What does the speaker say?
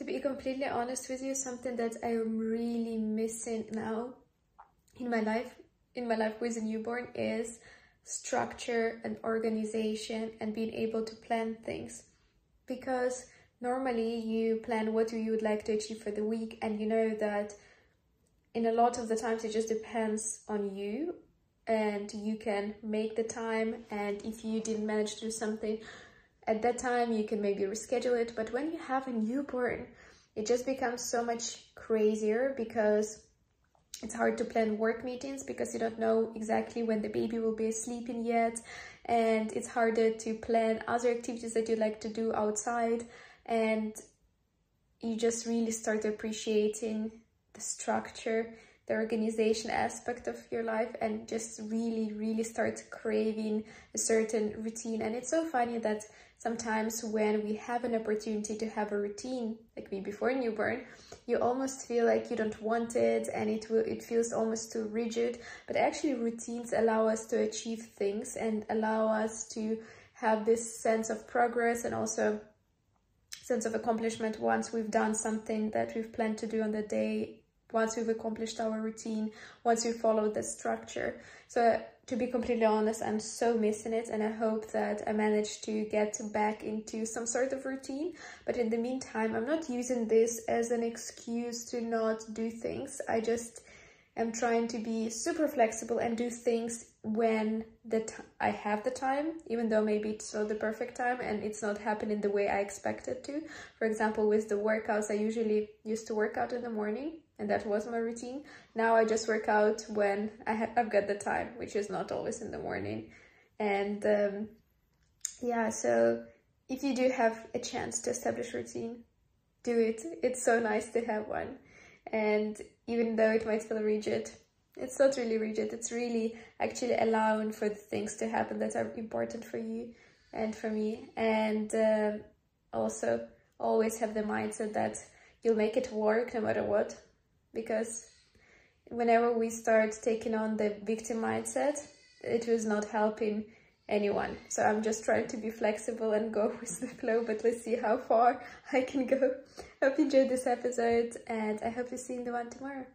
to be completely honest with you, something that I am really missing now in my life, in my life with a newborn is structure and organization and being able to plan things. Because normally you plan what you would like to achieve for the week and you know that in a lot of the times it just depends on you and you can make the time and if you didn't manage to do something at that time you can maybe reschedule it but when you have a newborn it just becomes so much crazier because it's hard to plan work meetings because you don't know exactly when the baby will be sleeping yet and it's harder to plan other activities that you like to do outside and you just really start appreciating the structure the organization aspect of your life and just really really start craving a certain routine. And it's so funny that sometimes when we have an opportunity to have a routine like me before newborn you almost feel like you don't want it and it will it feels almost too rigid. But actually routines allow us to achieve things and allow us to have this sense of progress and also sense of accomplishment once we've done something that we've planned to do on the day once we've accomplished our routine, once we follow the structure. So to be completely honest, I'm so missing it and I hope that I manage to get back into some sort of routine. But in the meantime, I'm not using this as an excuse to not do things. I just am trying to be super flexible and do things when that I have the time, even though maybe it's not the perfect time and it's not happening the way I expected to. For example, with the workouts, I usually used to work out in the morning and that was my routine. Now I just work out when I ha- I have got the time, which is not always in the morning. And um, yeah, so if you do have a chance to establish routine, do it. It's so nice to have one. And even though it might feel rigid, it's not really rigid. It's really actually allowing for the things to happen that are important for you and for me. And um, also always have the mindset that you'll make it work no matter what because whenever we start taking on the victim mindset, it was not helping anyone. So I'm just trying to be flexible and go with the flow, but let's see how far I can go. Hope you enjoyed this episode and I hope to see you in the one tomorrow.